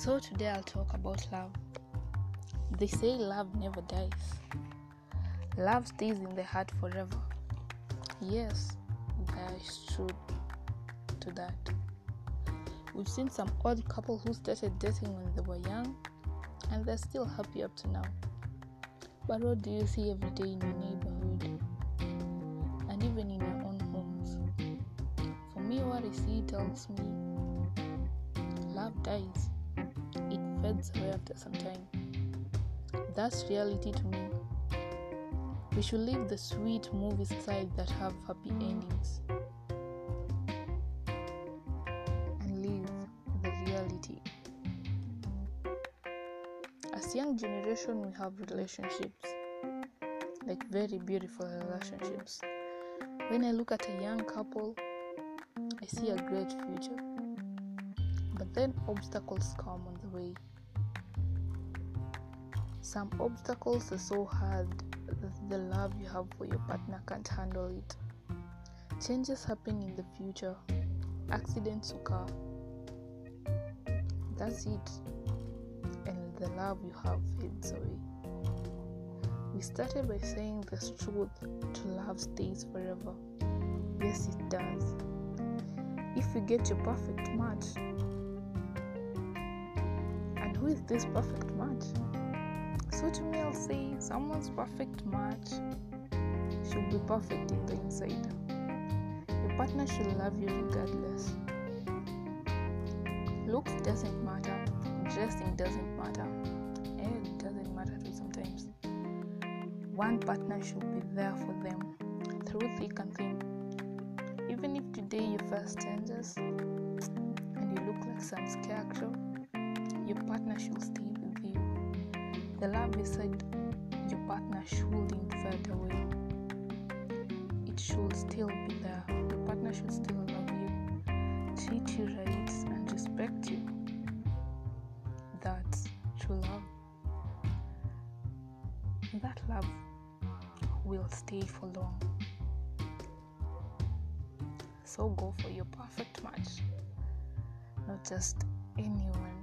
So, today I'll talk about love. They say love never dies, love stays in the heart forever. Yes, there is truth to that. We've seen some odd couple who started dating when they were young and they're still happy up to now. But what do you see every day in your neighborhood and even in your own homes? For me, what I see tells me love dies, away after some time. That's reality to me. We should leave the sweet movies aside that have happy endings and live the reality. As young generation, we have relationships, like very beautiful relationships. When I look at a young couple, I see a great future. But then obstacles come on the way. Some obstacles are so hard that the love you have for your partner can't handle it. Changes happen in the future, accidents occur. That's it, and the love you have fades away. We started by saying this truth to love stays forever. Yes, it does. If you get your perfect match, and who is this perfect match? So to me, I'll say someone's perfect match should be perfect in the inside. Your partner should love you regardless. Looks doesn't matter, dressing doesn't matter, and it doesn't matter too sometimes. One partner should be there for them through thick and thin. Even if today you face changes and you look like some scarecrow, your partner should stay. The love beside your partner shouldn't fade away. It should still be there. Your partner should still love you, treat you right, and respect you. That's true love. That love will stay for long. So go for your perfect match, not just anyone.